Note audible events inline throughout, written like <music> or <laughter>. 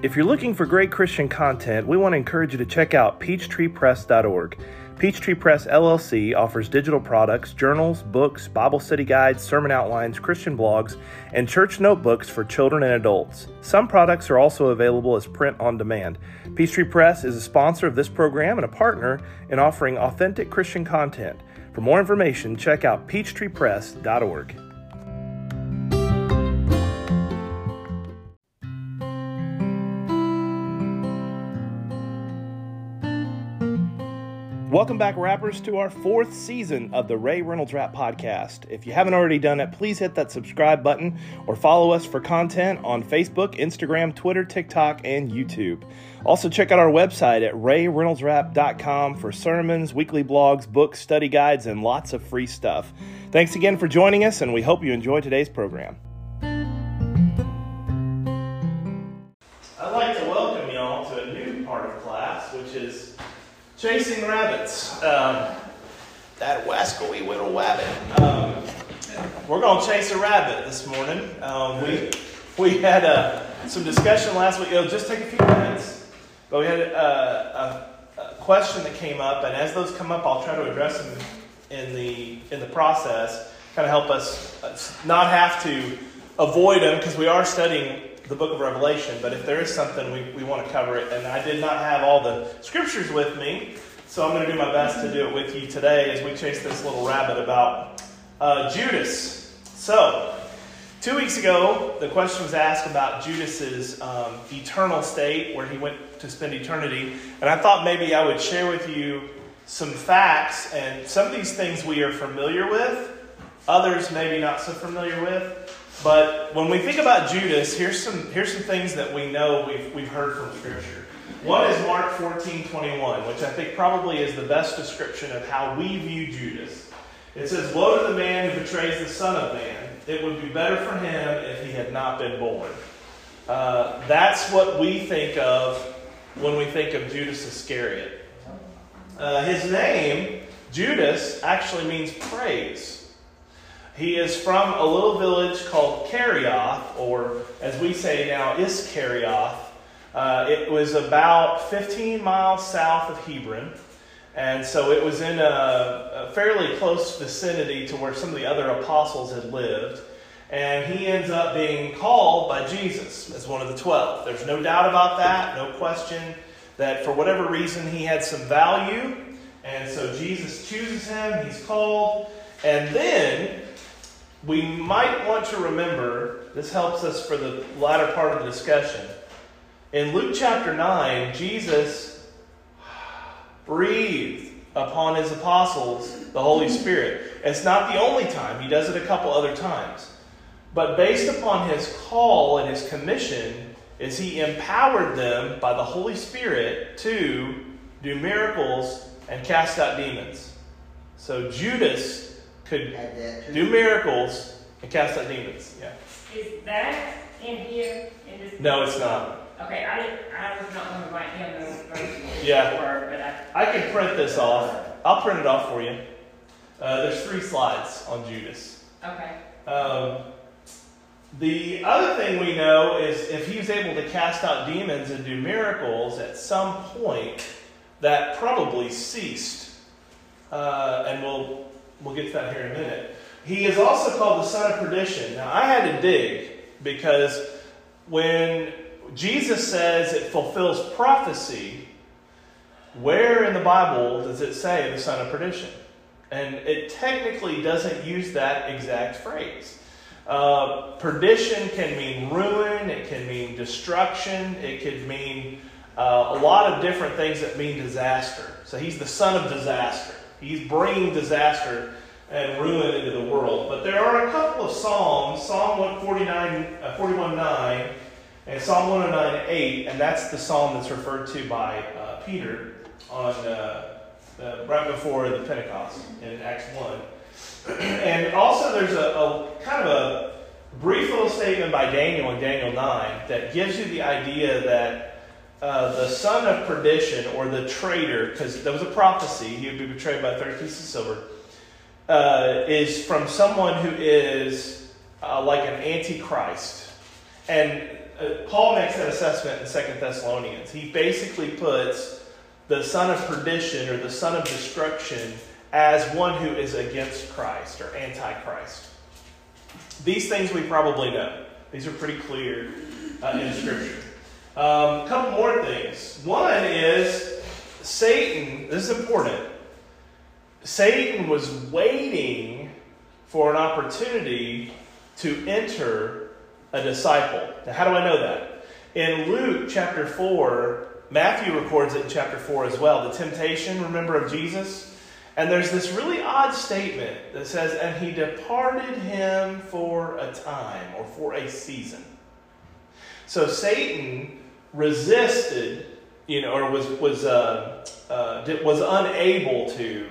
If you're looking for great Christian content, we want to encourage you to check out peachtreepress.org. Peachtree Press LLC offers digital products, journals, books, Bible study guides, sermon outlines, Christian blogs, and church notebooks for children and adults. Some products are also available as print on demand. Peachtree Press is a sponsor of this program and a partner in offering authentic Christian content. For more information, check out peachtreepress.org. Welcome back, rappers, to our fourth season of the Ray Reynolds Rap Podcast. If you haven't already done it, please hit that subscribe button or follow us for content on Facebook, Instagram, Twitter, TikTok, and YouTube. Also, check out our website at rayreynoldsrap.com for sermons, weekly blogs, books, study guides, and lots of free stuff. Thanks again for joining us, and we hope you enjoy today's program. Chasing rabbits. Um, that wascally little rabbit. Um, we're going to chase a rabbit this morning. Um, we we had uh, some discussion last week. It'll just take a few minutes, but we had a, a, a, question that came up, and as those come up, I'll try to address them in the in the process. Kind of help us uh, not have to avoid them because we are studying the book of Revelation, but if there is something, we, we want to cover it. And I did not have all the scriptures with me, so I'm going to do my best to do it with you today as we chase this little rabbit about uh, Judas. So, two weeks ago, the question was asked about Judas's um, eternal state, where he went to spend eternity. And I thought maybe I would share with you some facts and some of these things we are familiar with, others maybe not so familiar with. But when we think about Judas, here's some, here's some things that we know we've, we've heard from Scripture. One is Mark 14 21, which I think probably is the best description of how we view Judas. It says, Woe to the man who betrays the Son of Man. It would be better for him if he had not been born. Uh, that's what we think of when we think of Judas Iscariot. Uh, his name, Judas, actually means praise. He is from a little village called Kerioth, or as we say now, Iskarioth. Uh, it was about 15 miles south of Hebron, and so it was in a, a, fairly close vicinity to where some of the other apostles had lived. And he ends up being called by Jesus as one of the twelve. There's no doubt about that, no question that for whatever reason he had some value, and so Jesus chooses him, he's called, and then we might want to remember, this helps us for the latter part of the discussion. In Luke chapter 9, Jesus breathed upon his apostles the Holy Spirit. It's not the only time, he does it a couple other times. But based upon his call and his commission, is he empowered them by the Holy Spirit to do miracles and cast out demons. So Judas could do miracles and cast out demons. Yeah. Is that in here? In this no, it's not. Okay, I I was not going to write down those verses. Yeah. Before, but I, I can print this off. I'll print it off for you. Uh, there's three slides on Judas. Okay. Um, the other thing we know is if he was able to cast out demons and do miracles, at some point that probably ceased. Uh, and we'll We'll get to that here in a minute. He is also called the son of perdition. Now, I had to dig because when Jesus says it fulfills prophecy, where in the Bible does it say the son of perdition? And it technically doesn't use that exact phrase. Uh, perdition can mean ruin, it can mean destruction, it could mean uh, a lot of different things that mean disaster. So he's the son of disaster. He's bringing disaster and ruin into the world. But there are a couple of Psalms, Psalm 149, uh, 41 9 and Psalm 109 8, and that's the psalm that's referred to by uh, Peter on uh, uh right before the Pentecost in Acts 1. <clears throat> and also there's a, a kind of a brief little statement by Daniel in Daniel 9 that gives you the idea that uh, the son of perdition, or the traitor, because there was a prophecy, he would be betrayed by 30 pieces of silver, uh, is from someone who is uh, like an antichrist. And uh, Paul makes that assessment in Second Thessalonians. He basically puts the son of perdition or the son of destruction as one who is against Christ or anti-Christ. These things we probably know. These are pretty clear uh, in Scripture. A um, couple more things. One is Satan. This is important. Satan was waiting for an opportunity to enter a disciple. Now, how do I know that? In Luke chapter 4, Matthew records it in chapter 4 as well. The temptation, remember, of Jesus? And there's this really odd statement that says, And he departed him for a time or for a season. So Satan resisted, you know, or was, was, uh, uh, was unable to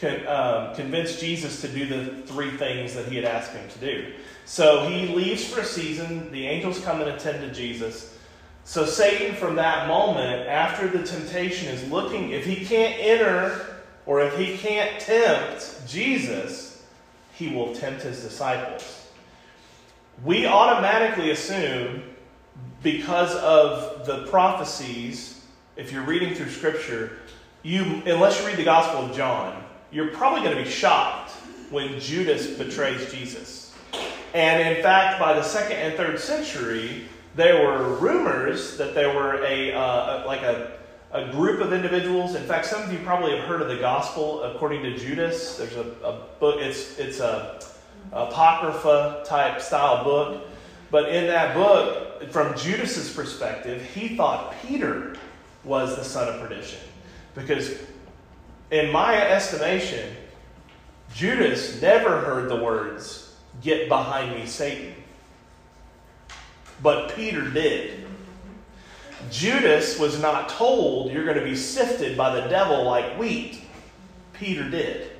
con, um, convince Jesus to do the three things that he had asked him to do. So he leaves for a season. The angels come and attend to Jesus. So Satan, from that moment, after the temptation, is looking, if he can't enter or if he can't tempt Jesus, he will tempt his disciples. We automatically assume, because of the prophecies, if you're reading through Scripture, you, unless you read the Gospel of John, you're probably going to be shocked when Judas betrays Jesus. And in fact, by the second and third century, there were rumors that there were a uh, like a, a group of individuals. In fact, some of you probably have heard of the Gospel according to Judas. There's a, a book. It's it's a apocrypha type style book, but in that book, from Judas's perspective, he thought Peter was the son of perdition because in my estimation, Judas never heard the words, Get behind me, Satan. But Peter did. Judas was not told, You're going to be sifted by the devil like wheat. Peter did.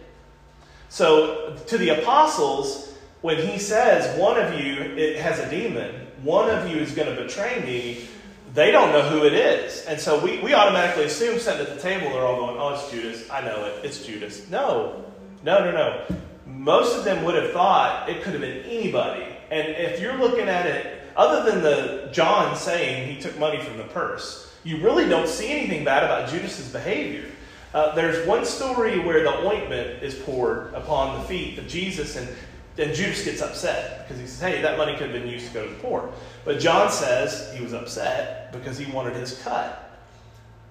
So, to the apostles, when he says, One of you it has a demon, one of you is going to betray me, they don't know who it is. And so we, we automatically assume sitting at the table, they're all going, oh, it's Judas. I know it. It's Judas. No, no, no, no. Most of them would have thought it could have been anybody. And if you're looking at it, other than the John saying he took money from the purse, you really don't see anything bad about Judas's behavior. Uh, there's one story where the ointment is poured upon the feet of Jesus, and and Judas gets upset because he says, hey, that money could have been used to go to the poor. But John says he was upset because he wanted his cut.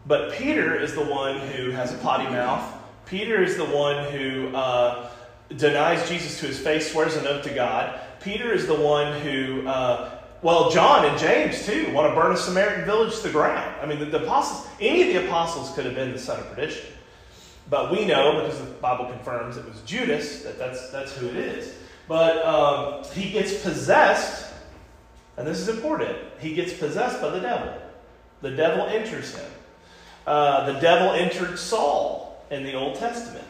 But Peter is the one who has a potty mouth. Peter is the one who uh, denies Jesus to his face, swears an oath to God. Peter is the one who, uh, well, John and James too want to burn a Samaritan village to the ground. I mean, the, the apostles, any of the apostles could have been the son of perdition. But we know, because the Bible confirms it was Judas, that that's, that's who it is. But um, he gets possessed, and this is important. He gets possessed by the devil. The devil enters him. Uh, the devil entered Saul in the Old Testament.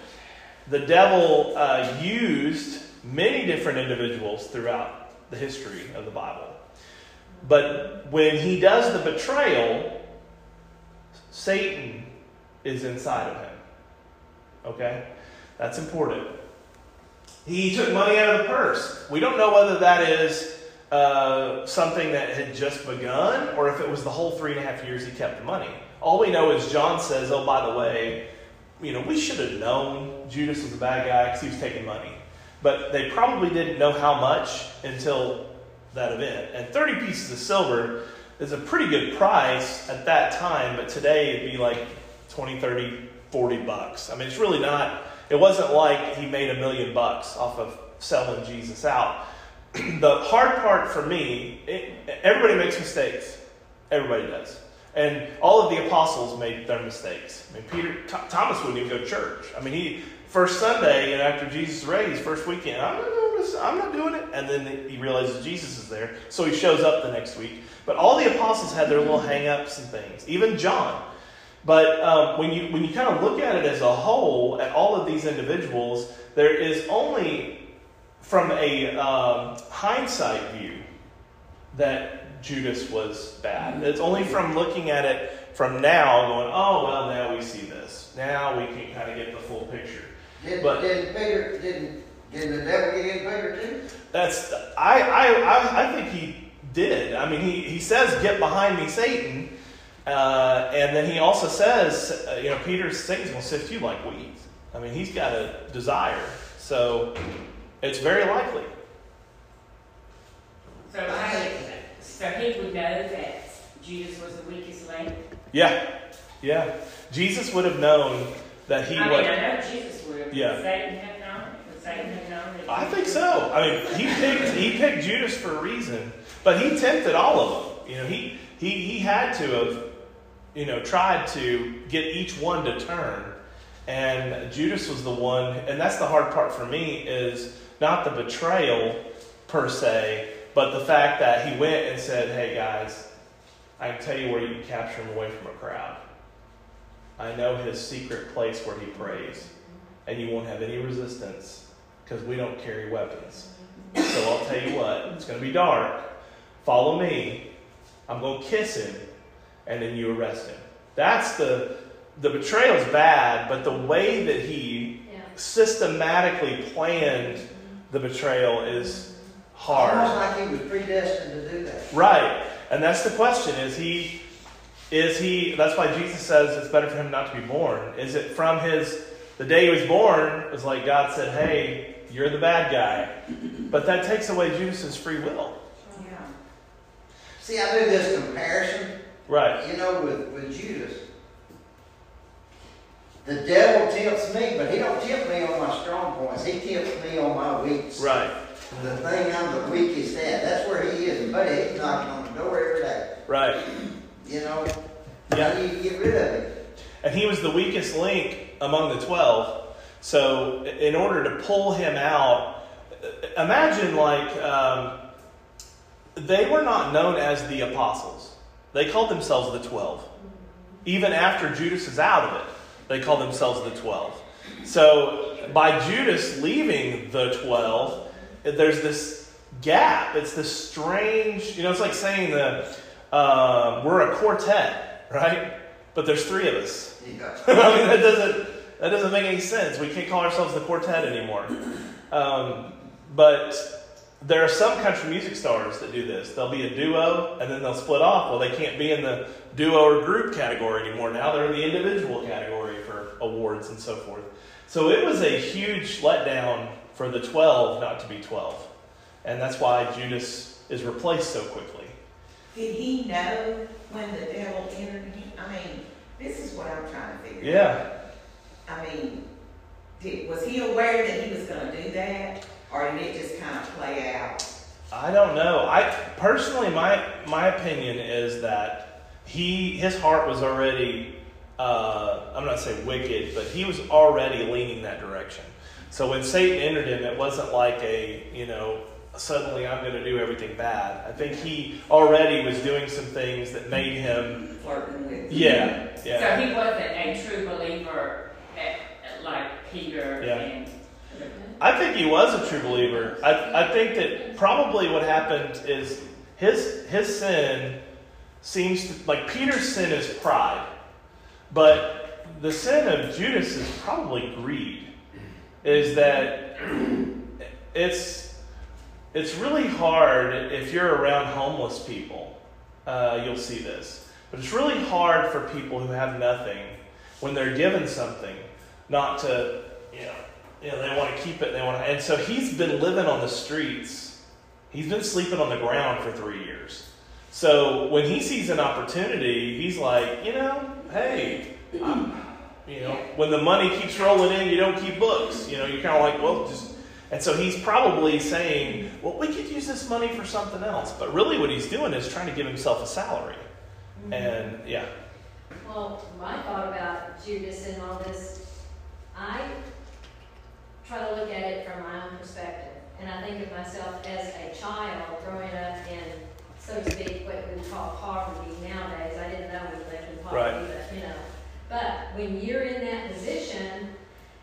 The devil uh, used many different individuals throughout the history of the Bible. But when he does the betrayal, Satan is inside of him. Okay? That's important. He took money out of the purse. We don't know whether that is uh, something that had just begun or if it was the whole three and a half years he kept the money. All we know is John says, oh, by the way, you know, we should have known Judas was a bad guy because he was taking money. But they probably didn't know how much until that event. And 30 pieces of silver is a pretty good price at that time, but today it'd be like 20, 30, 40 bucks. I mean, it's really not it wasn't like he made a million bucks off of selling Jesus out. <clears throat> the hard part for me, it, everybody makes mistakes. Everybody does. And all of the apostles made their mistakes. I mean, Peter, Th- Thomas wouldn't even go to church. I mean, he first Sunday and after Jesus raised, first weekend, I'm not doing this. I'm not doing it. And then he realizes Jesus is there, so he shows up the next week. But all the apostles had their little hang-ups and things. Even John. But um, when you when you kind of look at it as a whole, these individuals, there is only from a um, hindsight view that Judas was bad. It's only from looking at it from now, going, oh well, now we see this. Now we can kind of get the full picture. Did, but did Peter didn't did the devil get in Peter too? That's I I I, I think he did. I mean, he, he says, Get behind me, Satan. Uh, and then he also says, uh, You know, Peter, Satan's to sift you like weeds. I mean, he's got a desire. So it's very likely. So I, so he would know that Judas was the weakest link. Yeah, yeah. Jesus would have known that he I would. mean, I know Jesus would. Yeah. Satan have known? Would Satan have known? I think so. I mean, he picked he picked Judas for a reason, but he tempted all of them. You know, he he he had to have, you know, tried to get each one to turn, and Judas was the one. And that's the hard part for me is not the betrayal per se, but the fact that he went and said, "Hey guys, I can tell you where you can capture him away from a crowd. I know his secret place where he prays, and you won't have any resistance." because we don't carry weapons. So I'll tell you what, it's going to be dark. Follow me. I'm going to kiss him, and then you arrest him. That's the the betrayal is bad, but the way that he Yeah. systematically planned the betrayal is hard. Almost like he was predestined to do that. Right. And that's the question is he is he that's why Jesus says it's better for him not to be born. Is it from his the day he was born it was like God said, "Hey, you're the bad guy." But that takes away Judas's free will. Yeah. See, I do this comparison, Right. you know, with, with Judas. The devil tempts me, but he don't tempt me on my strong points. He tempts me on my weaks. Right. The thing I'm the weakest at. That's where he is. And buddy, he's knocking on the door every day. Right. You know? Yeah. How do you get rid of it? And he was the weakest link among the 12. So, in order to pull him out, imagine like um, they were not known as the apostles, they called themselves the 12. Even after Judas is out of it, they call themselves the 12. So, by Judas leaving the 12, there's this gap. It's this strange, you know, it's like saying that uh, we're a quartet, right? But there's three of us. Yeah. <laughs> I mean, that doesn't that doesn't make any sense. We can't call ourselves the quartet anymore. Um, but there are some country music stars that do this. They'll be a duo and then they'll split off. Well, they can't be in the duo or group category anymore. Now they're in the individual category for awards and so forth. So it was a huge letdown for the 12 not to be 12. And that's why Judas is replaced so quickly. Did he know when the devil entered him? I mean, this is what I'm trying to figure Yeah. out. I mean, did, was he aware that he was gonna do that? Or did it just kind of play out? I don't know. I personally, my my opinion is that he his heart was already. Uh, I'm not saying wicked, but he was already leaning that direction. So when Satan entered him, it wasn't like a you know suddenly I'm going to do everything bad. I think he already was doing some things that made him. Flirting with? Yeah, yeah. So he wasn't a true believer at, at like Peter Yeah. and. I think he was a true believer. I, I think that probably what happened is his his sin seems to like Peter's sin is pride, but the sin of Judas is probably greed. Is that it's it's really hard if you're around homeless people. Uh, you'll see this, but it's really hard for people who have nothing when they're given something not to you know they want to keep it. They want to, and so he's been living on the streets. He's been sleeping on the ground for three years. So when he sees an opportunity, he's like, you know, hey, I'm, you know, when the money keeps rolling in, you don't keep books. You know, you're kind of like, well, just. And so he's probably saying, well, we could use this money for something else. But really, what he's doing is trying to give himself a salary. Mm-hmm. And yeah, Well, my thought about Judas and all this, I try to look at it from my own perspective. And I think of myself as a child growing up in, so to speak, what we call poverty nowadays. I didn't know we lived in poverty, but you know. But when you're in that position,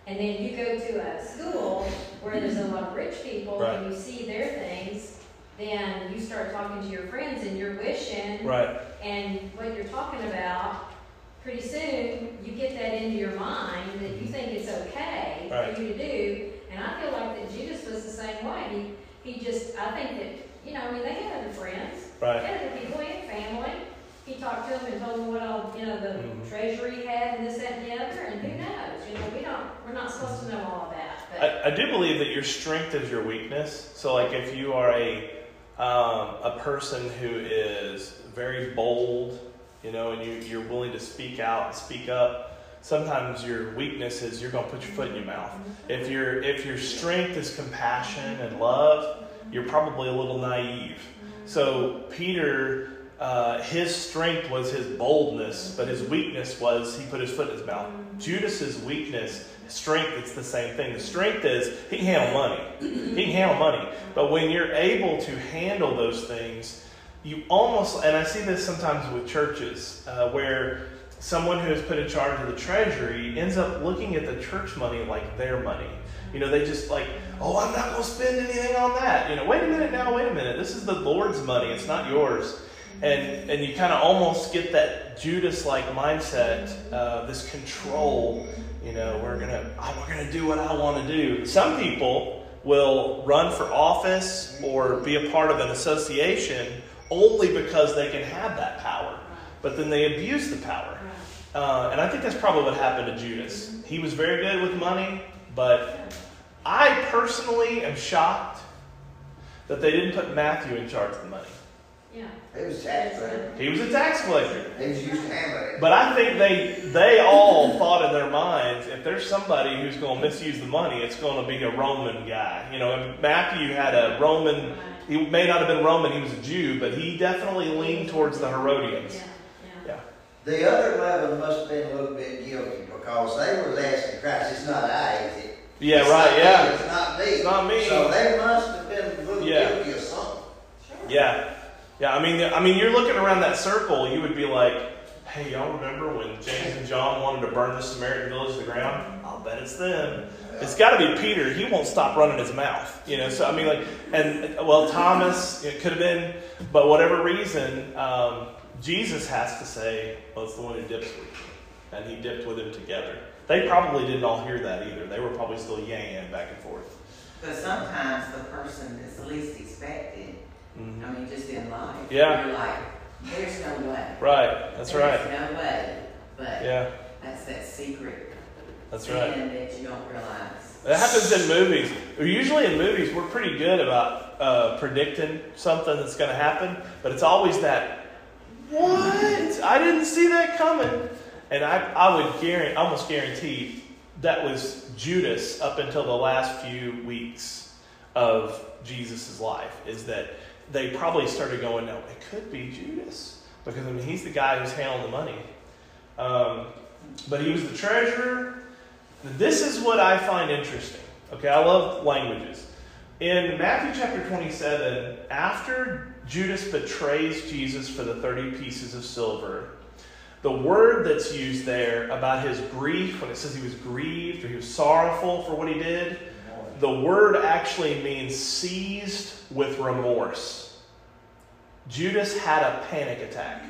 and then you go to a school where there's a lot of rich people Right. and you see their things, then you start talking to your friends and you're wishing right, and what you're talking about, pretty soon you get that into your mind that you think it's okay Right. for you to do. And I feel like that Judas was the same way. He he just I think that you know I mean they had other friends Right. Yeah, the people in family. He talked to them and told them what all, you know, the Mhm. treasury had and this, that, and the other, and who knows? You know, we don't, we're not supposed to know all of that, but. I, I do believe that your strength is your weakness. So, like, if you are a um, a person who is very bold, you know, and you, you're willing to speak out and speak up, sometimes your weakness is you're going to put your foot in your mouth. Mm-hmm. If your if your strength is compassion and love, you're probably a little naive. Mm-hmm. So Peter, uh, his strength was his boldness, but his weakness was he put his foot in his mouth. Mm-hmm. Judas's weakness, strength, it's the same thing. The strength is he can handle money. He can handle money. But when you're able to handle those things, you almost, and I see this sometimes with churches, uh, where someone who is put in charge of the treasury ends up looking at the church money like their money. You know, they just like, oh, I'm not going to spend anything on that. You know, wait a minute now, wait a minute. This is the Lord's money, it's not yours. And, and you kind of almost get that Judas like mindset, uh, this control. You know, we're oh, we're to do what I want to do. Some people will run for office or be a part of an association only because they can have that power. But then they abuse the power. Uh, and I think that's probably what happened to Judas. He was very good with money, but I personally am shocked that they didn't put Matthew in charge of the money. Yeah. He was tax collector. He was a tax collector. He was used to handle it. But I think they they all thought in their minds, if there's somebody who's going to misuse the money, it's going to be a Roman guy. You know, and Matthew had a Roman. He may not have been Roman; he was a Jew, but he definitely leaned towards the Herodians. Yeah, yeah. The other eleven must have been a little bit guilty because they were asking Christ, it's not I, is it? Yeah, It's right. not me, Yeah, It's not me. It's not me. So they must have been a little Yeah. guilty of something. yeah, yeah. I mean, I mean, you're looking around that circle. You would be like, "Hey, y'all remember when James and John wanted to burn the Samaritan village to the ground? I'll bet it's them." It's got to be Peter. He won't stop running his mouth, you know. So I mean, like, and well, Thomas, it could have been, but whatever reason, um, Jesus has to say, "Well, it's the one who dips with you," and he dipped with him together. They probably didn't all hear that either. They were probably still yang back and forth. But sometimes the person that's least expected, Mhm. I mean, just in life. Yeah. You're like, there's no way. Right. That's right. There's no way. But Yeah. that's that secret That's right. that you don't realize. That happens in movies. Usually in movies, we're pretty good about uh, predicting something that's going to happen, but it's always that, what? I didn't see that coming. And I, I would guarantee, almost guarantee that was Judas up until the last few weeks of Jesus' life, is that they probably started going, no, it could be Judas. Because, I mean, he's the guy who's handling the money. Um, but he was the treasurer. This is what I find interesting. Okay, I love languages. In Matthew chapter 27, after Judas betrays Jesus for the 30 pieces of silver, the word that's used there about his grief, when it says he was grieved or he was sorrowful for what he did, the word actually means seized with remorse. Judas had a panic attack.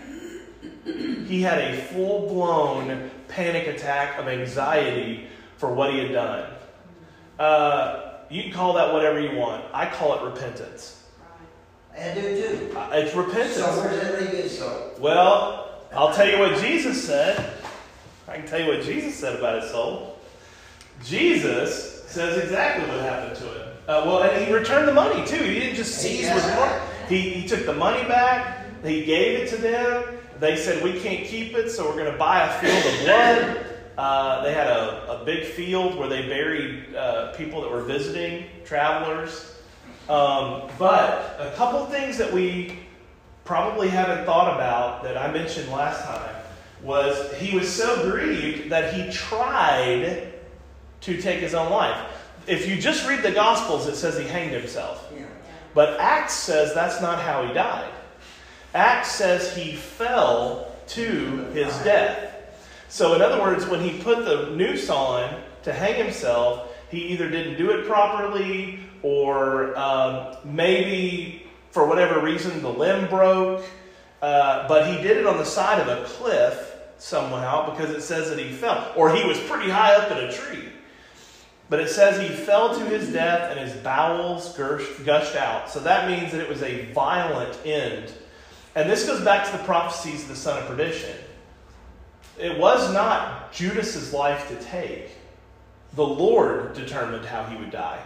He had a full blown panic attack of anxiety for what he had done. Uh, you can call that whatever you want. I call it repentance. And do too. Uh, It's repentance. So where's that leave? Well, I'll tell you what Jesus said. I can tell you what Jesus said about his soul. Jesus says exactly what happened to him. Uh, well, and he returned the money too. He didn't just seize with money. He, he took the money back. He gave it to them. They said, We can't keep it, so we're going to buy a field of blood. Uh, they had a, a big field where they buried uh, people that were visiting, travelers. Um, but a couple things that we probably haven't thought about that I mentioned last time was he was so grieved that he tried to take his own life. If you just read the Gospels, it says he hanged himself. Yeah. But Acts says that's not how he died. Acts says he fell to his death. So, in other words, when he put the noose on to hang himself, he either didn't do it properly or um, maybe for whatever reason the limb broke. Uh, but he did it on the side of a cliff somehow because it says that he fell. Or he was pretty high up in a tree. But it says he fell to his death and his bowels gushed, out. So that means that it was a violent end And this goes back to the prophecies of the son of perdition. It was not Judas's life to take. The Lord determined how he would die.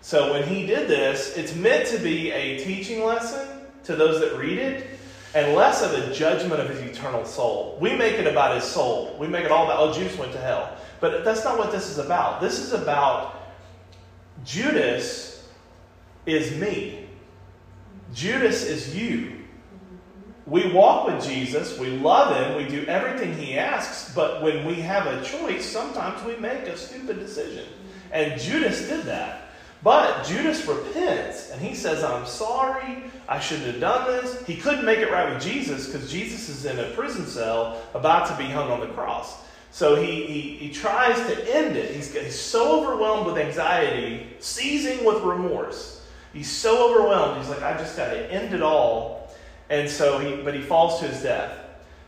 So when he did this, it's meant to be a teaching lesson to those that read it and less of a judgment of his eternal soul. We make it about his soul. We make it all about, oh, Judas went to hell. But that's not what this is about. This is about Judas is me. Judas is you. We walk with Jesus, we love him, we do everything he asks, but when we have a choice, sometimes we make a stupid decision. And Judas did that. But Judas repents and he says, I'm sorry, I shouldn't have done this. He couldn't make it right with Jesus because Jesus is in a prison cell about to be hung on the cross. So he, he, he tries to end it. He's, he's so overwhelmed with anxiety, seizing with remorse. He's so overwhelmed. He's like, I just got to end it all. And so he, but he falls to his death.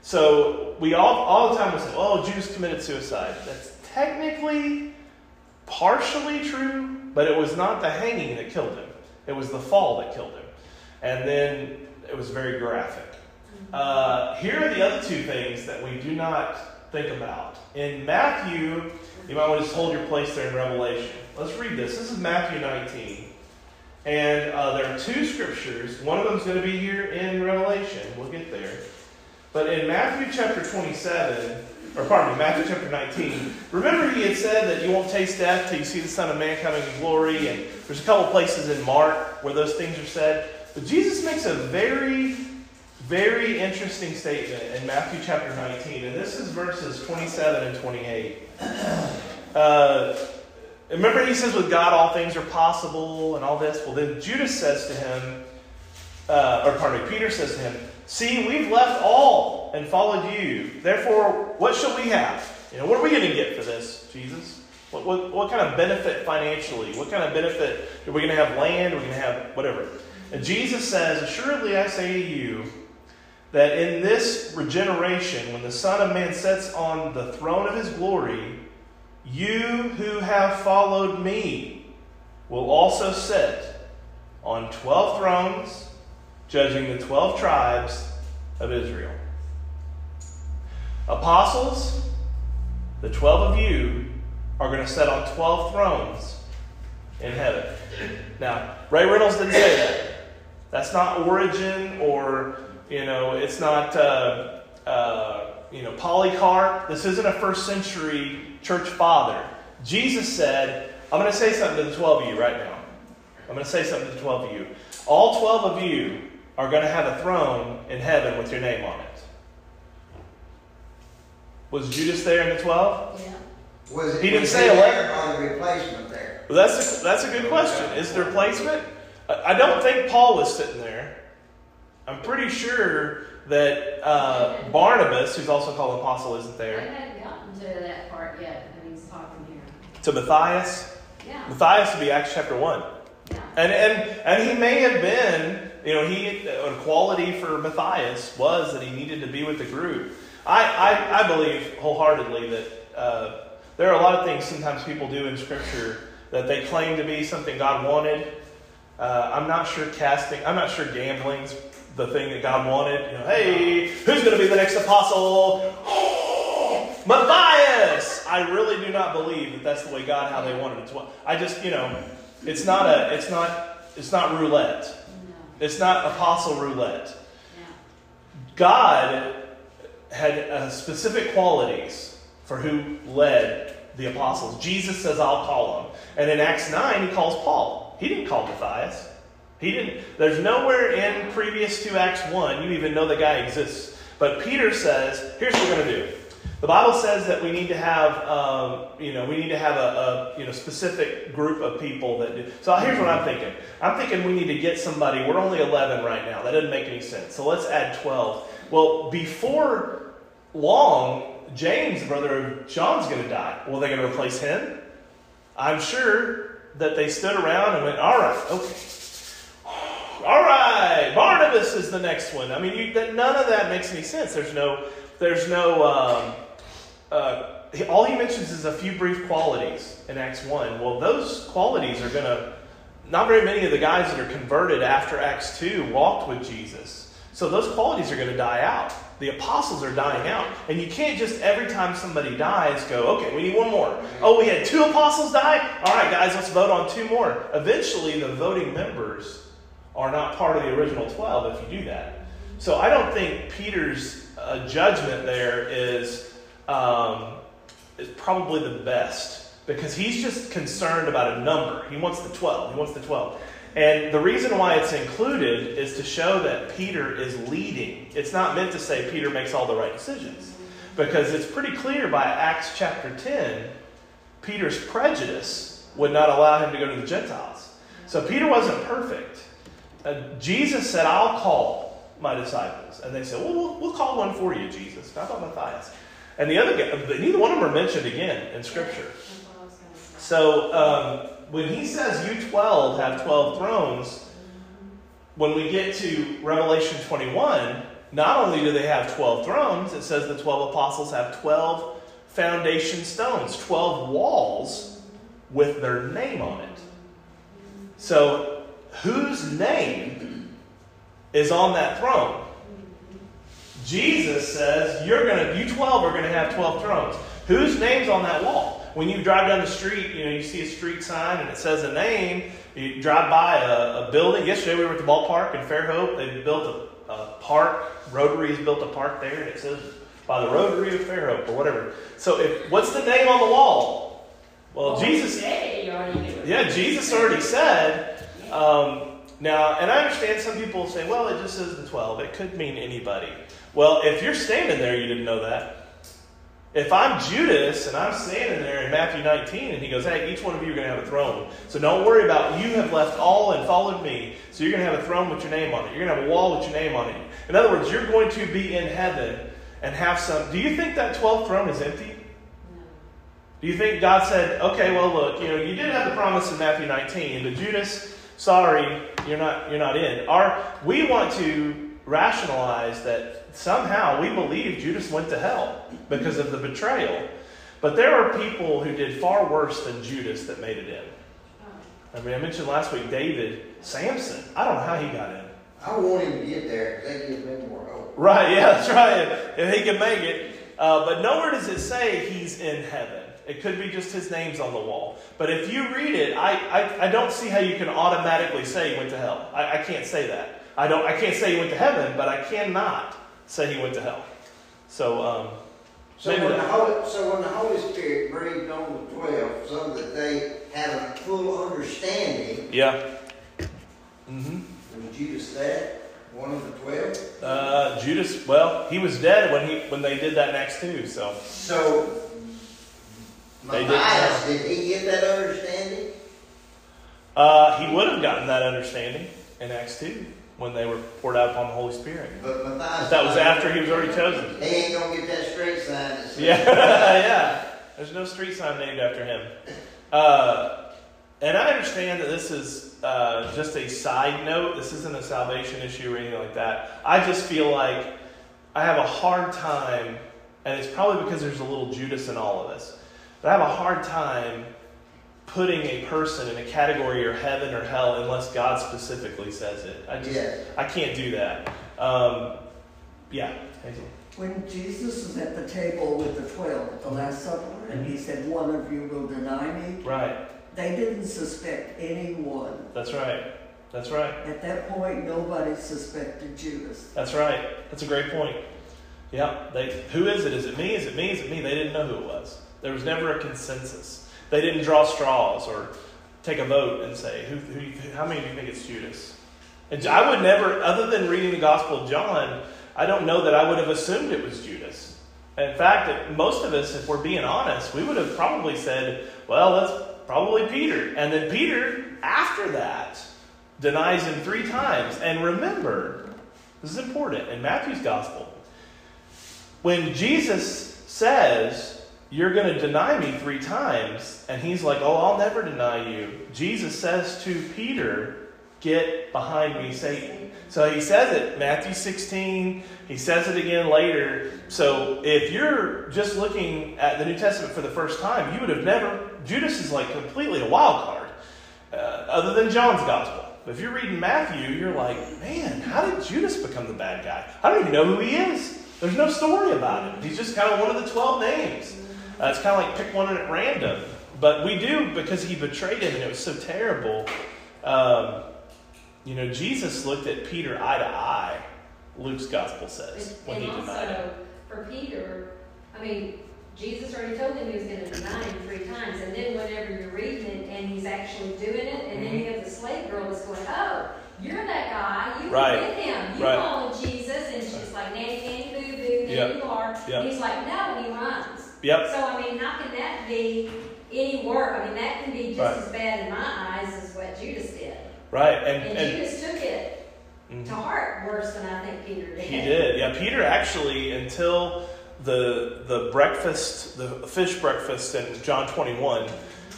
So we all, all the time we say, oh, Judas committed suicide. That's technically partially true, but it was not the hanging that killed him. It was the fall that killed him. And then it was very graphic. Uh, here are the other two things that we do not think about. In Matthew, you might want to just hold your place there in Revelation. Let's read this. This is Matthew 19. And uh, there are two scriptures. One of them is going to be here in Revelation. We'll get there. But in Matthew chapter 27, or pardon me, Matthew chapter 19, remember he had said that you won't taste death till you see the Son of Man coming in glory. And there's a couple places in Mark where those things are said. But Jesus makes a very very interesting statement in Matthew chapter 19, and this is verses 27 and 28. <clears throat> Uh, remember, he says, with God all things are possible and all this? Well, then Judas says to him, uh, or pardon me, Peter says to him, See, we've left all and followed you. Therefore, what shall we have? You know, what are we going to get for this, Jesus? What, what, what kind of benefit financially? What kind of benefit? Are we going to have land? Are we going to have whatever? And Jesus says, Assuredly I say to you, that in this regeneration, when the Son of Man sits on the throne of his glory, you who have followed me will also sit on 12 thrones, judging the 12 tribes of Israel. Apostles, the 12 of you are going to sit on 12 thrones in heaven. Now, Ray Reynolds didn't say that. That's not Origen or you know, it's not, uh, uh, you know, Polycarp. This isn't a first century church father. Jesus said, I'm going to say something to the 12 of you right now. I'm going to say something to the 12 of you. All 12 of you are going to have a throne in heaven with your name on it. Was Judas there in the 12? Yeah. Was it, He didn't was say he eleven. On the replacement there? Well, that's a, that's a good question. Is there placement? I I don't think Paul was sitting there. I'm pretty sure that uh, Barnabas, who's also called apostle, isn't there. I hadn't gotten to that part yet when he's talking here. To Matthias. Yeah, Matthias would be Acts chapter 1. yeah. And, and, and he may have been, you know, he a quality for Matthias was that he needed to be with the group. I, I, I believe wholeheartedly that uh, there are a lot of things sometimes people do in Scripture that they claim to be something God wanted. Uh, I'm not sure casting, I'm not sure gambling's the thing that God wanted. You know, hey, who's going to be the next apostle? <gasps> Matthias! I really do not believe that that's the way God, how they wanted it to. I just, you know, it's not a, it's not, it's not roulette. It's not apostle roulette. God had uh, specific qualities for who led the apostles. Jesus says, I'll call them. And in Acts 9, he calls Paul. He didn't call Matthias. He didn't. There's nowhere in previous to Acts 1 you even know the guy exists. But Peter says, here's what we're going to do. The Bible says that we need to have, um, you know, we need to have a, a, you know, specific group of people that do. So here's what I'm thinking. I'm thinking we need to get somebody. We're only 11 right now. That doesn't make any sense. So let's add 12. Well, before long, James, the brother of John's going to die. Well, they're going to replace him. I'm sure that they stood around and went, all right, okay. All right, Barnabas is the next one. I mean, you, that, none of that makes any sense. There's no, there's no, um, uh, all he mentions is a few brief qualities in Acts 1. Well, those qualities are to, not very many of the guys that are converted after Acts 2 walked with Jesus. So those qualities are to die out. The apostles are dying out. And you can't just every time somebody dies go, okay, we need one more. Oh, we had two apostles die? All right, guys, let's vote on two more. Eventually, the voting members are not part of the original 12 if you do that. So I don't think Peter's uh, judgment there is, um, is probably the best because he's just concerned about a number. He wants the 12. He wants the 12. And the reason why it's included is to show that Peter is leading. It's not meant to say Peter makes all the right decisions. Because it's pretty clear by Acts chapter 10, Peter's prejudice would not allow him to go to the Gentiles. So Peter wasn't perfect. Uh, Jesus said, I'll call my disciples. And they said, Well, we'll, call one for you, Jesus. Not about Matthias. And the other guy, neither one of them are mentioned again in Scripture. So um, when he says you 12 have 12 thrones, when we get to Revelation 21, not only do they have 12 thrones, it says the 12 apostles have 12 foundation stones, 12 walls with their name on it. So whose name is on that throne? Jesus says you're gonna you 12 are gonna have 12 thrones. Whose name's on that wall? When you drive down the street, you know, you see a street sign and it says a name. You drive by a, a building. Yesterday we were at the ballpark in Fairhope. They built a, a park. Rotary's built a park there, and it says by the Rotary of Fairhope or whatever. So, if what's the name on the wall? Well, Jesus. Yeah, you already knew it. Yeah, Jesus already said. Um, now, and I understand some people say, well, it just says the 12. It could mean anybody. Well, if you're standing there, you didn't know that. If I'm Judas and I'm standing there in Matthew 19 and he goes, hey, each one of you are going to have a throne. So don't worry about you have left all and followed me. So you're going to have a throne with your name on it. You're going to have a wall with your name on it. In other words, you're going to be in heaven and have some. Do you think that 12th throne is empty? Do you think God said, okay, well, look, you know, you did have the promise in Matthew 19, but Judas, sorry, you're not, you're not in. Our, we want to rationalize that somehow we believe Judas went to hell because of the betrayal. But there are people who did far worse than Judas that made it in. I mean, I mentioned last week David, Samson. I don't know how he got in. I want him to get there, because they give me more hope. Right, <laughs> yeah, that's right. If he can make it. Uh, but nowhere does it say he's in heaven. It could be just his name's on the wall. But if you read it, I, I, I don't see how you can automatically say he went to hell. I, I can't say that. I, don't, I can't say he went to heaven, but I cannot say he went to hell. So, um, So when the Holy, so when the Holy Spirit breathed on the twelve, so that they had a full understanding, yeah. Mm-hmm. was Judas that, one of the twelve? Uh, Judas, well, he was dead when he when they did that next too. So So, They Matthias, did he get that understanding? uh, he would have gotten that understanding in Acts two when they were poured out upon the Holy Spirit. But Matthias. That was after he was already chosen. He ain't gonna get that straight sign. Yeah, <laughs> yeah. There's no street sign named after him. Uh, and I understand that this is uh, just a side note. This isn't a salvation issue or anything like that. I just feel like I have a hard time, and it's probably because there's a little Judas in all of us, but I have a hard time putting a person in a category or heaven or hell unless God specifically says it. I just, Yes. I can't do that. Um, yeah, Hazel. When Jesus was at the table with the twelve at the Last Supper, and he said, One of you will deny me, Right. they didn't suspect anyone. That's right. That's right. At that point, nobody suspected Judas. That's right. That's a great point. Yeah. They, who is it? Is it me? Is it me? Is it me? They didn't know who it was. There was never a consensus. They didn't draw straws or take a vote and say, who, who, who- how many of you think it's Judas? And I would never, other than reading the Gospel of John, I don't know that I would have assumed it was Judas. In fact, most of us, if we're being honest, we would have probably said, well, that's probably Peter. And then Peter, after that, denies him three times. And remember, this is important in Matthew's gospel. When Jesus says, You're going to deny me three times, and he's like, Oh, I'll never deny you, Jesus says to Peter, Get behind me, Satan. So he says it, Matthew 16, he says it again later. So if you're just looking at the New Testament for the first time, you would have never, Judas is like completely a wild card, uh, other than John's gospel. But if you're reading Matthew, you're like, man, how did Judas become the bad guy? I don't even know who he is. There's no story about him. He's just kind of one of the 12 names. Uh, it's kind of like pick one at random. But we do because he betrayed him and it was so terrible. Um, you know, Jesus looked at Peter eye to eye, Luke's gospel says, when And he and denied him. for Peter, I mean, Jesus already told him he was gonna deny him three times, and then whenever you're reading it and he's actually doing it, and then you Mm-hmm. have the slave girl that's going, oh, you're that guy, you Right. with him, you Right. Jesus, and she's like, nanny, nanny, Yep. you are. Yep. He's like, no, and he runs. Yep. So, I mean, how can that be any worse? I mean, that can be just Right. as bad in my eyes as what Judas did. Right. And, And and Judas took it Mhm. to heart worse than I think Peter did. He did. Yeah, Peter actually until the the breakfast, the fish breakfast in John 21,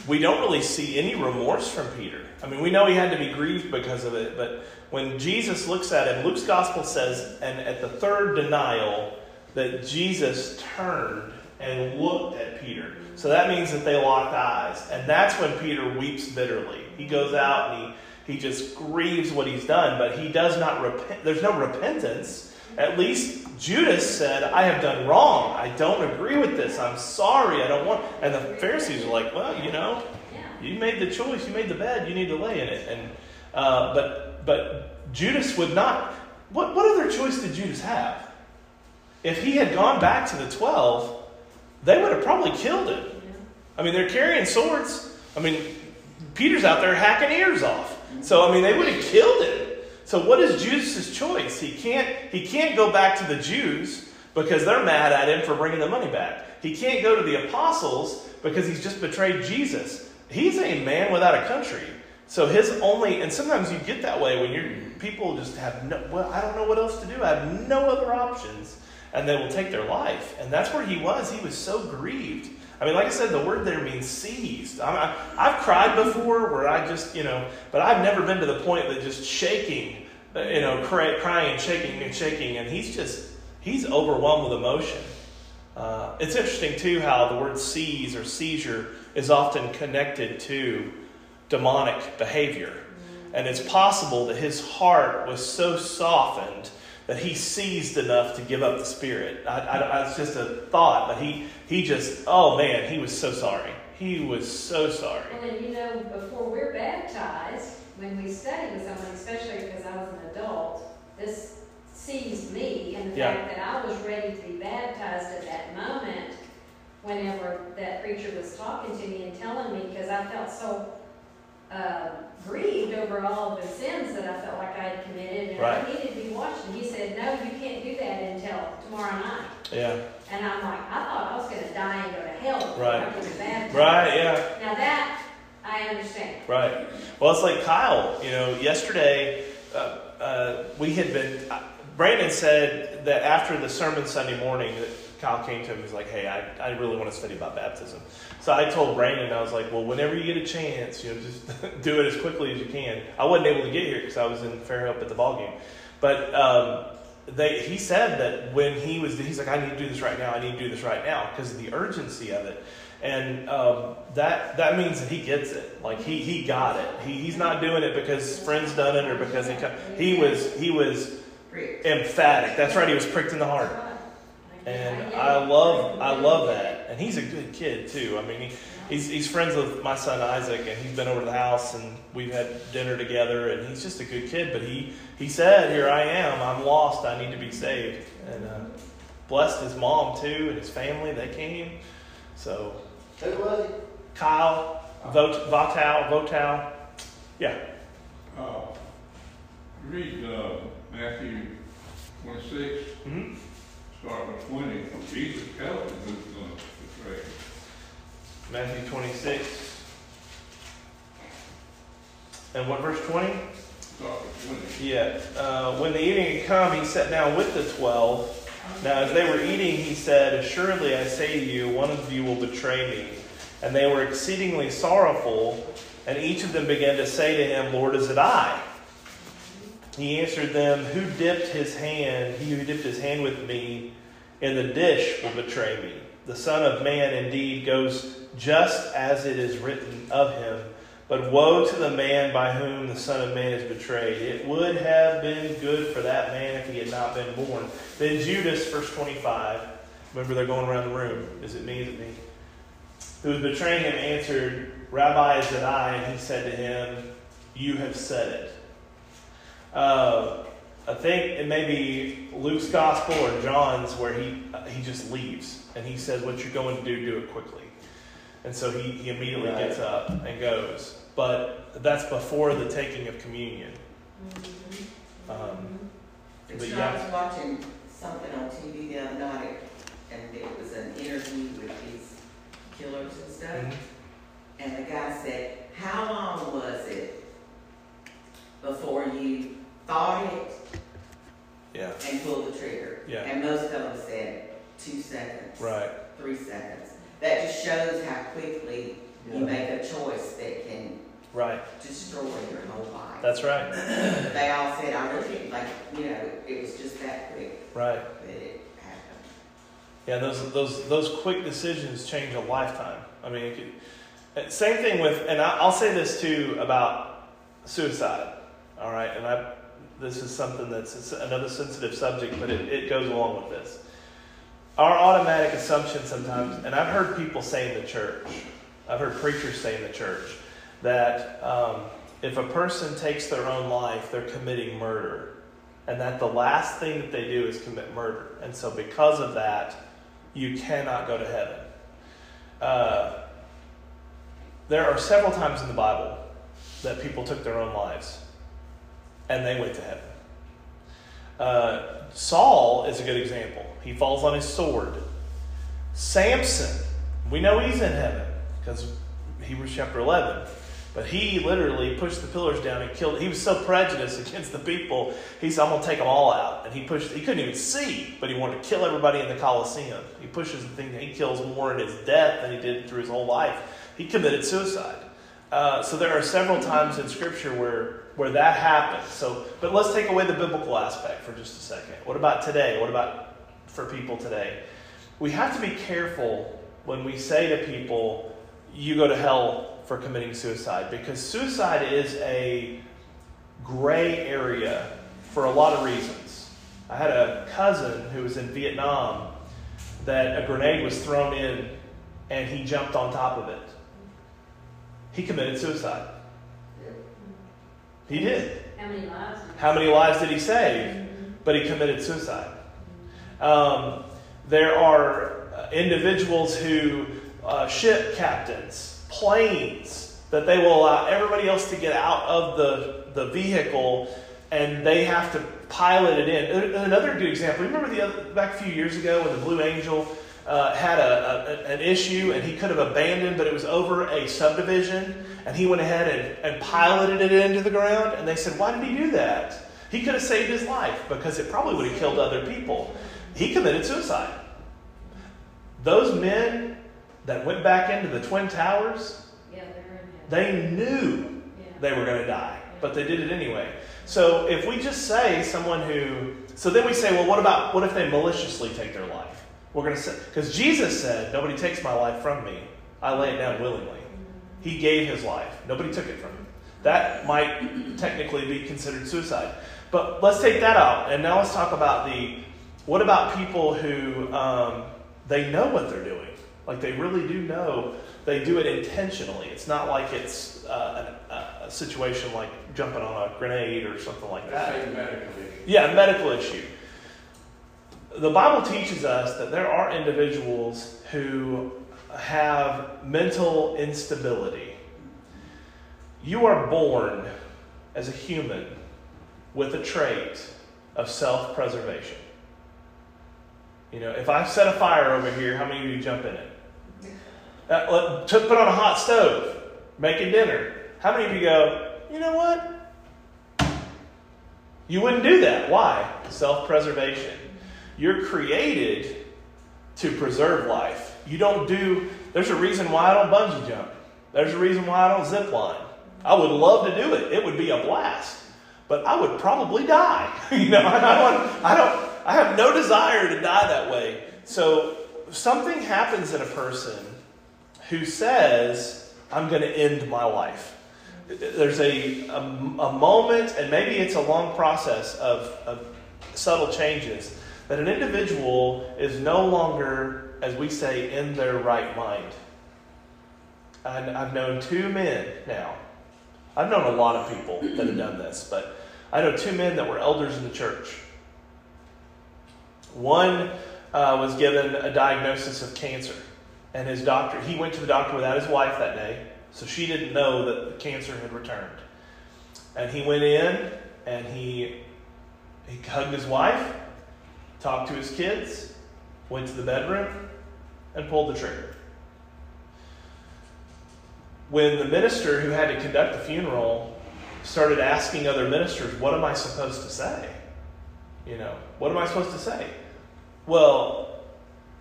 we don't really see any remorse from Peter. I mean, we know he had to be grieved because of it, but when Jesus looks at him, Luke's gospel says, and at the third denial, that Jesus turned and looked at Peter. So that means that they locked eyes. And that's when Peter weeps bitterly. He goes out and he, he just grieves what he's done, but he does not repent. There's no repentance. At least Judas said, I have done wrong. I don't agree with this. I'm sorry. I don't want. And the Pharisees are like, well, you know, you made the choice. You made the bed. You need to lay in it. And uh, but but Judas would not. What what other choice did Judas have? If he had gone back to the twelve, they would have probably killed him. I mean, they're carrying swords. I mean, Peter's out there hacking ears off. So I mean, they would have killed him. So what is Judas's choice? He can't he can't go back to the Jews because they're mad at him for bringing the money back. He can't go to the apostles because he's just betrayed Jesus. He's a man without a country. So his only and sometimes you get that way when you're people just have no well, I don't know what else to do. I have no other options and they will take their life. And that's where he was. He was so grieved. I mean, like I said, the word there means seized. I, I've cried before where I just, you know, but I've never been to the point that just shaking, uh, you know, cry, crying and shaking and shaking. And he's just, he's overwhelmed with emotion. Uh, it's interesting, too, how the word seize or seizure is often connected to demonic behavior. And it's possible that his heart was so softened that he seized enough to give up the spirit. I, I, I, it's just a thought, but he, he just, oh man, he was so sorry. He was so sorry. Well, and you know, before we're baptized, when we study with someone, especially because I was an adult, this seized me and the Yeah. fact that I was ready to be baptized at that moment whenever that preacher was talking to me and telling me, because I felt so uh, grieved over all the sins that I felt like I had committed and Right. I needed to be washed. And he said, no, you can't do that until tomorrow night. Yeah. And I'm like, I thought I was going to die and go to hell Right. I was baptized. Right, yeah. Now that, I understand. Right. Well, it's like Kyle, you know, yesterday uh, uh, we had been, uh, Brandon said that after the sermon Sunday morning, that Kyle came to him and was like, hey, I, I really want to study about baptism. So I told Brandon, I was like, well, whenever you get a chance, you know, just <laughs> do it as quickly as you can. I wasn't able to get here because I was in Fairhope at the ball game. But um, they, he said that when he was, he's like, I need to do this right now. I need to do this right now because of the urgency of it. And um, that that means that he gets it. Like he he got it. He, he's not doing it because friends done it or because he he was he was emphatic. That's right. He was pricked in the heart. And I love I love that. And he's a good kid too. I mean, he, he's he's friends with my son Isaac, and he's been over to the house, and we've had dinner together. And he's just a good kid. But he he said, "Here I am. I'm lost. I need to be saved." And uh, blessed his mom too, and his family. They came. So Who was it? Kyle, Vot, Votow, Votow. Yeah. Uh, read, uh, Matthew twenty-six, hmm start with twenty, Jesus tells who's gonna betray him. Matthew 26. And what verse 20? Start with twenty. Yeah. Uh, when the evening had come, he sat down with the twelve. Now, as they were eating, he said, Assuredly, I say to you, one of you will betray me. And they were exceedingly sorrowful, and each of them began to say to him, Lord, is it I? He answered them, Who dipped his hand, he who dipped his hand with me in the dish will betray me. The Son of Man indeed goes just as it is written of him. But woe to the man by whom the Son of Man is betrayed. It would have been good for that man if he had not been born. Then Judas, verse 25, remember they're going around the room. Is it me? Is it me? Who was betraying him answered, Rabbi, is it I? And he said to him, You have said it. Uh, I think it may be Luke's gospel or John's where he he just leaves and he says, "What you're going to do, do it quickly." And so he, he immediately Right. gets up and goes. But that's before the taking of communion. Um, But But you know, I was watching something on TV the other night, and it was an interview with these killers and stuff. mhm. And the guy said, how long was it before you thought it Yeah. and pulled the trigger? Yeah. And most of them said two seconds. Right. Three seconds. That just shows how quickly you make a choice that can Right. destroy your whole life. That's right. <clears throat> They all said, I really like, you know, it was just that quick Right. that it happened. Yeah, those those those quick decisions change a lifetime. I mean, it could, same thing with, and I, I'll say this too about suicide. All right, and I this is something that's another sensitive subject, but it, it goes along with this. Our automatic assumption sometimes, and I've heard people say in the church, I've heard preachers say in the church that um, if a person takes their own life, they're committing murder, and that the last thing that they do is commit murder, and so because of that, you cannot go to heaven. Uh, there are several times in the Bible that people took their own lives and they went to heaven. Uh, Saul is a good example. He falls on his sword. Samson, we know he's in heaven because Hebrews chapter 11. But he literally pushed the pillars down and killed. He was so prejudiced <laughs> against the people. He said, "I'm going to take them all out." And he pushed. He couldn't even see, but he wanted to kill everybody in the Colosseum. He pushes the thing. He kills more in his death than he did through his whole life. He committed suicide. Uh, so there are several times in Scripture where where that happens. So, but let's take away the biblical aspect for just a second. What about today? What about for people today? We have to be careful when we say to people, "You go to hell for committing suicide," because suicide is a gray area for a lot of reasons. I had a cousin who was in Vietnam that a grenade was thrown in and he jumped on top of it. He committed suicide. He did. How many lives? How many lives did he save? But he committed suicide. Um, there are uh, individuals who, uh, ship captains, planes, that they will allow everybody else to get out of the, the vehicle and they have to pilot it in. Another good example, remember the other, back a few years ago when the Blue Angel uh, had a, a, an issue and he could have abandoned, but it was over a subdivision, and he went ahead and, and piloted it into the ground, and they said, Why did he do that? He could have saved his life because it probably would have killed other people. He committed suicide. Those men that went back into the Twin Towers, Yeah, they're in heaven. they knew Yeah. they were going to die, but they did it anyway. So if we just say someone who, so then we say, well, what about what if they maliciously take their life? We're going to say because Jesus said, "Nobody takes my life from me; I lay it down willingly." He gave his life; nobody took it from him. That might technically be considered suicide. But let's take that out, and now let's talk about the. What about people who um, they know what they're doing? Like they really do know they do it intentionally. It's not like it's uh, a, a situation like jumping on a grenade or something like that. Medical issue. Yeah, a medical issue. The Bible teaches us that there are individuals who have mental instability. You are born as a human with a trait of self preservation. You know, if I set a fire over here, how many of you jump in it? Uh, put on a hot stove, making dinner. How many of you go, you know what? You wouldn't do that. Why? Self preservation. You're created to preserve life. You don't do, there's a reason why I don't bungee jump. There's a reason why I don't zip line. I would love to do it. It would be a blast. But I would probably die. <laughs> you know, I don't, I don't, I have no desire to die that way. So something happens in a person who says, I'm going to end my life. there's a, a, a moment, and maybe it's a long process of, of subtle changes, that an individual is no longer, as we say, in their right mind. And I've known two men now. I've known a lot of people that have done this, but I know two men that were elders in the church. One uh, was given a diagnosis of cancer, and his doctor, he went to the doctor without his wife that day, so she didn't know that the cancer had returned. And he went in and he, he hugged his wife, talked to his kids, went to the bedroom, and pulled the trigger. When the minister who had to conduct the funeral started asking other ministers, What am I supposed to say? You know, what am I supposed to say? Well,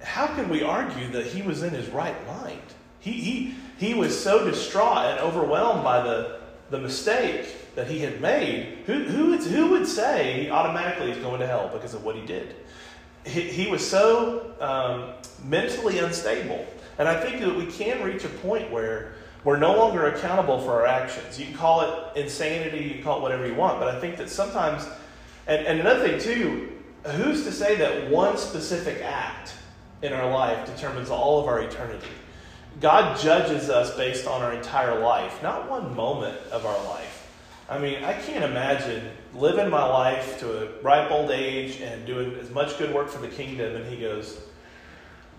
how can we argue that he was in his right mind? He, he, he was so distraught and overwhelmed by the, the mistake that he had made. Who, who, who would say he automatically is going to hell because of what he did? He, he was so um, mentally unstable. And I think that we can reach a point where we're no longer accountable for our actions. You can call it insanity, you can call it whatever you want, but I think that sometimes, and, and another thing too, who's to say that one specific act in our life determines all of our eternity? God judges us based on our entire life, not one moment of our life. I mean, I can't imagine living my life to a ripe old age and doing as much good work for the kingdom, and He goes,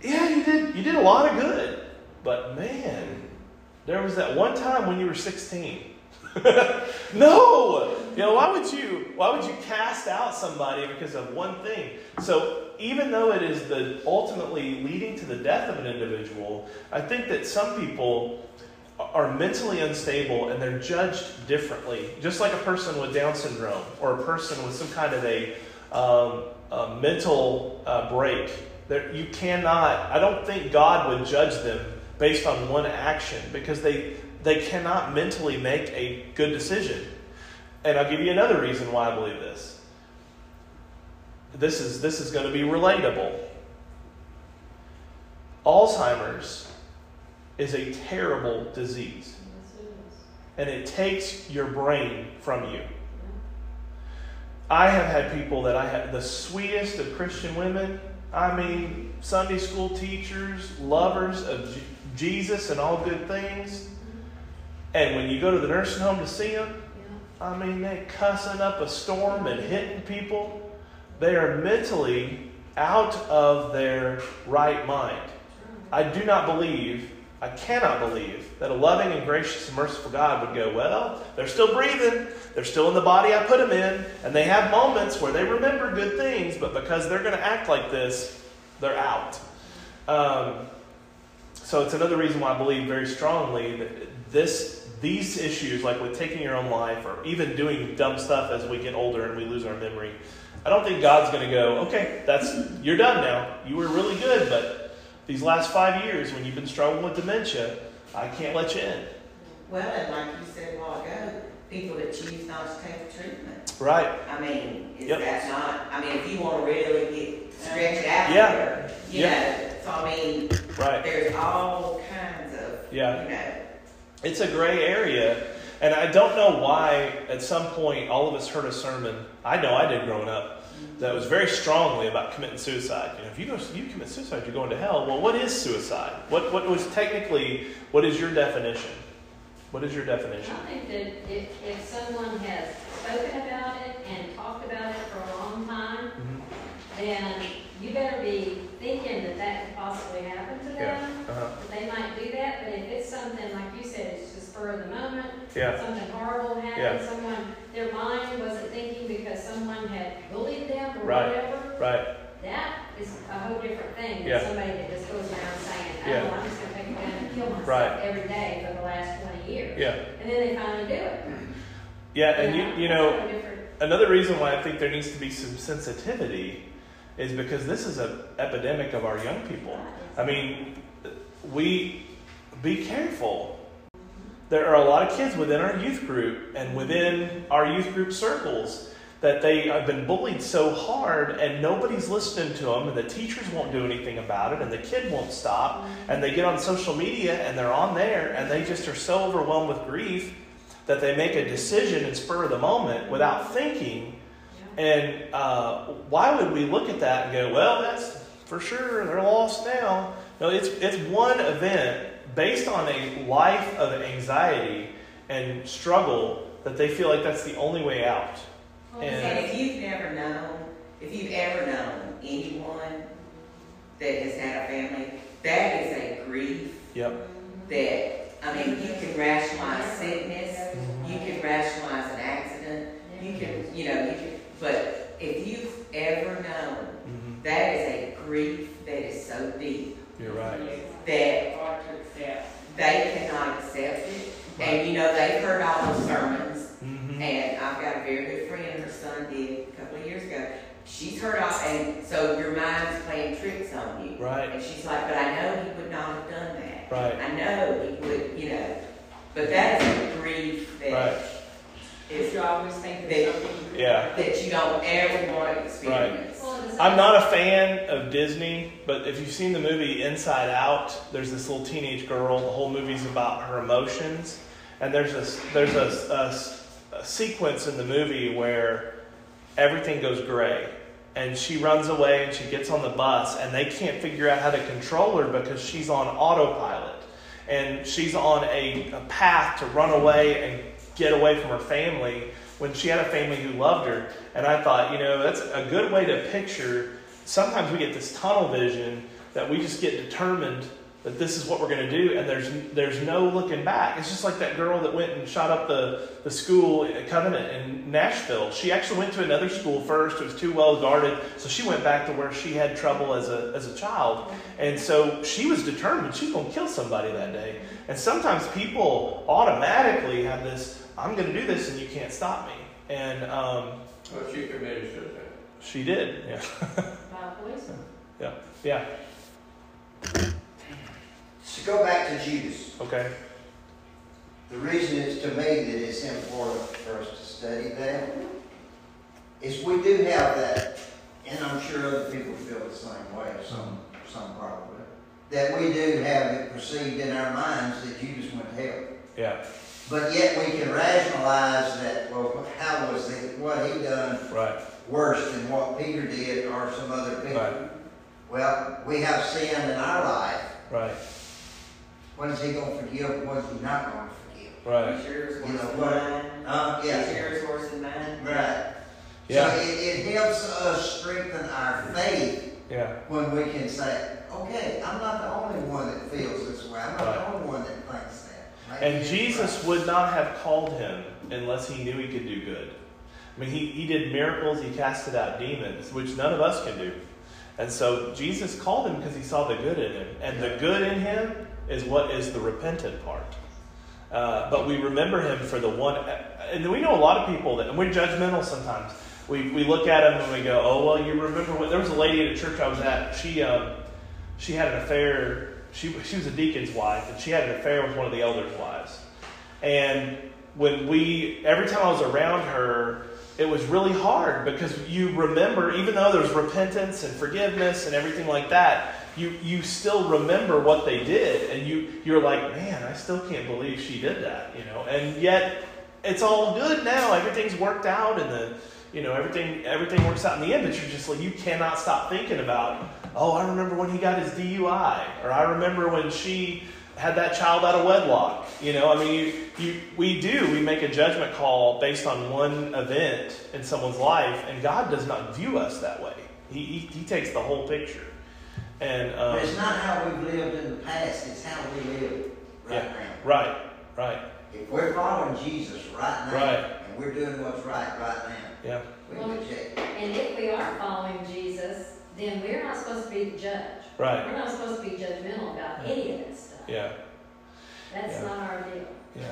"Yeah, you did. You did a lot of good, but man, there was that one time when you were 16." <laughs> no, you know why would you why would you cast out somebody because of one thing? So even though it is the ultimately leading to the death of an individual, I think that some people are mentally unstable and they're judged differently, just like a person with Down syndrome or a person with some kind of a, um, a mental uh, break. That you cannot. I don't think God would judge them based on one action because they they cannot mentally make a good decision. And I'll give you another reason why I believe this. This is, this is going to be relatable. Alzheimer's is a terrible disease, and it takes your brain from you. I have had people that I have, the sweetest of Christian women, I mean, Sunday school teachers, lovers of Jesus and all good things. And when you go to the nursing home to see them, I mean, they're cussing up a storm and hitting people. They are mentally out of their right mind. I do not believe, I cannot believe, that a loving and gracious and merciful God would go, well, they're still breathing, they're still in the body I put them in, and they have moments where they remember good things, but because they're going to act like this, they're out. Um, so it's another reason why I believe very strongly that this these issues, like with taking your own life or even doing dumb stuff as we get older and we lose our memory, I don't think God's going to go, okay, that's you're done now. You were really good, but these last five years when you've been struggling with dementia, I can't let you in. Well, and like you said a while ago, people that choose not to take the treatment. Right. I mean, is Yep. that not, I mean, if you want to really get stretched out Yeah. there, you Yeah. know, so I mean, Right. there's all kinds of, Yeah. you know, It's a gray area. And I don't know why at some point all of us heard a sermon, I know I did growing up, that was very strongly about committing suicide. You know, if you go you commit suicide, you're going to hell. Well, what is suicide? What what was technically what is your definition? What is your definition? I think that if, if someone has spoken about it and talked about it for a long time, Mhm. then you better be thinking that that could possibly happen to Yeah. them. Uh-huh. That they might do that, but if it's something, like you said, it's just spur of the moment, Yeah. something horrible Yeah. happened, someone, their mind wasn't thinking because someone had bullied them or Right. whatever, Right. that is a whole different thing Yeah. than somebody that just goes around saying, oh, Yeah. oh, I'm just gonna take a gun and kill myself Right. every day for the last twenty years. Yeah. And then they finally do it. Yeah, and you you that's know a different- another reason why I think there needs to be some sensitivity is because this is an epidemic of our young people. I mean, we be careful. There are a lot of kids within our youth group and within our youth group circles that they have been bullied so hard and nobody's listening to them and the teachers won't do anything about it and the kid won't stop and they get on social media and they're on there and they just are so overwhelmed with grief that they make a decision in spur of the moment without thinking. And uh, why would we look at that and go, well, that's for sure, they're lost now? No, it's, it's one event based on a life of anxiety and struggle that they feel like that's the only way out. And- And if you've never known, if you've ever known anyone that has had a family, that is a grief Yep. that, I mean, you can rationalize sickness, you can rationalize an accident, you can, you know, you can, but if you've ever known, hmm that is a grief that is so deep You're right. that They cannot accept it. And you know, they've heard all those sermons, hmm and I've got a very good friend, her son did a couple of years ago. She's heard all, and so your mind's playing tricks on you. Right. And she's like, but I know he would not have done that. Right. I know he would, you know, but that is a grief Right. That If is, you always think They- of something. Yeah. that you don't ever want to experience. Well, it's- I'm not a fan of Disney, but if you've seen the movie Inside Out, there's this little teenage girl. The whole movie's about her emotions, and there's a there's a, a, a sequence in the movie where everything goes gray, and she runs away and she gets on the bus, and they can't figure out how to control her because she's on autopilot, and she's on a, a path to run away and get away from her family when she had a family who loved her. And I thought, you know, that's a good way to picture. Sometimes we get this tunnel vision that we just get determined that this is what we're going to do, and there's there's no looking back. It's just like that girl that went and shot up the, the school Covenant in Nashville. She actually went to another school first. It was too well guarded, so she went back to where she had trouble as a as a child, and so she was determined she's going to kill somebody that day. And sometimes people automatically have this, I'm going to do this, and you can't stop me. And um, Well, she committed suicide. she did, yeah, <laughs> By poison. yeah, yeah. To go back to Judas, Okay, the reason it's to me that it's important for us to study that is we do have that, and I'm sure other people feel the same way, some, some probably, that we do have it perceived in our minds that Judas went to hell. yeah, But yet we can rationalize that, well, how was it, what he done right, worse than what Peter did or some other people? Right. Well, we have sin in our life. right, What is he gonna forgive, what is he not gonna forgive? right. Is yours You worse know than what? mine? Uh, Is yeah, yours worse than mine? right. Yeah. So it, it helps us strengthen our faith Yeah, when we can say, okay, I'm not the only one that feels this way, I'm not Right. the only one that thinks that. Maybe and Jesus would not have called him unless he knew he could do good. I mean, he, he did miracles, he casted out demons, which none of us can do. And so Jesus called him because he saw the good in him. And the good in him is what is the repentant part. Uh, but we remember him for the one. And we know a lot of people that, and we're judgmental sometimes. We, we look at him and we go, oh, well, you remember what? There was a lady at a church I was at. She, um, she had an affair. She, she was a deacon's wife, and she had an affair with one of the elders' wives. And when we, every time I was around her, it was really hard because you remember, even though there's repentance and forgiveness and everything like that, you, you still remember what they did, and you, you're like, man, I still can't believe she did that, you know. And yet, it's all good now. Everything's worked out, and the, you know, everything everything works out in the end. But you're just like, you cannot stop thinking about, oh, I remember when he got his DUI, or I remember when she had that child out of wedlock. You know, I mean, you, you, we do. We make a judgment call based on one event in someone's life, and God does not view us that way. He, he, he takes the whole picture. And um, it's not how we've lived in the past, it's how we live right Yeah. now. right, right, If we're following Jesus right now, Right. and we're doing what's right right now, yeah, we can check. And if we are following Jesus, then we're not supposed to be the judge. right, We're not supposed to be judgmental about any of this stuff. yeah, That's Yeah. not our deal. yeah.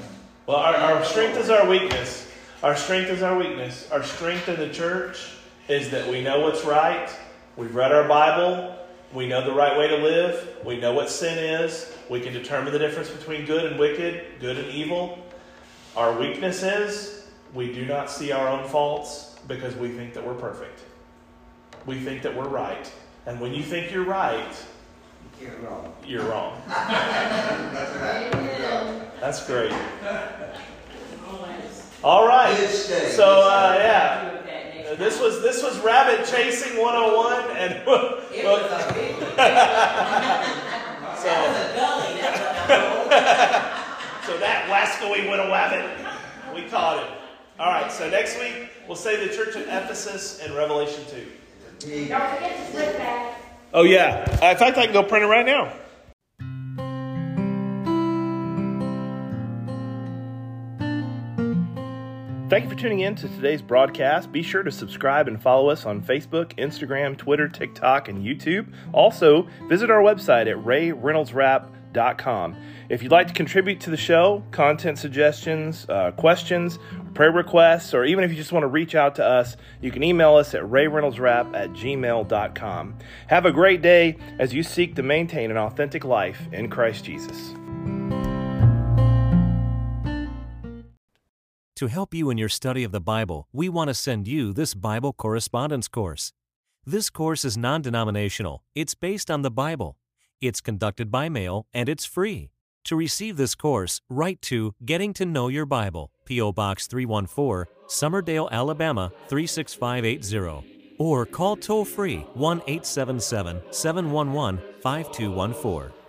Well, our, our strength is our weakness. Our strength is our weakness. Our strength in the church is that we know what's right. We've read our Bible. We know the right way to live. We know what sin is. We can determine the difference between good and wicked, good and evil. Our weakness is we do not see our own faults because we think that we're perfect. We think that we're right. And when you think you're right, You're wrong. you're wrong. <laughs> That's right. That's great. All right. So uh, yeah, Do that next this was this was rabbit chasing 101, and <laughs> It was a big one. <laughs> So was a gully, that was so that wascally went a wabbit. We caught it. All right. So next week we'll say the church at Ephesus in Revelation 2. Don't forget to flip that. Oh yeah. Uh, in fact, I can go print it right now. Thank you for tuning in to today's broadcast. Be sure to subscribe and follow us on Facebook, Instagram, Twitter, TikTok, and YouTube. Also, visit our website at rayreynoldsrap.com. If you'd like to contribute to the show, content suggestions, uh, questions, prayer requests, or even if you just want to reach out to us, you can email us at rayreynoldsrap at gmail.com. Have a great day as you seek to maintain an authentic life in Christ Jesus. To help you in your study of the Bible, we want to send you this Bible correspondence course. This course is non denominational, it's based on the Bible, it's conducted by mail, and it's free. To receive this course, write to Getting to Know Your Bible, P.O. Box 314, Summerdale, Alabama 36580, or call toll free 1 877 711 5214.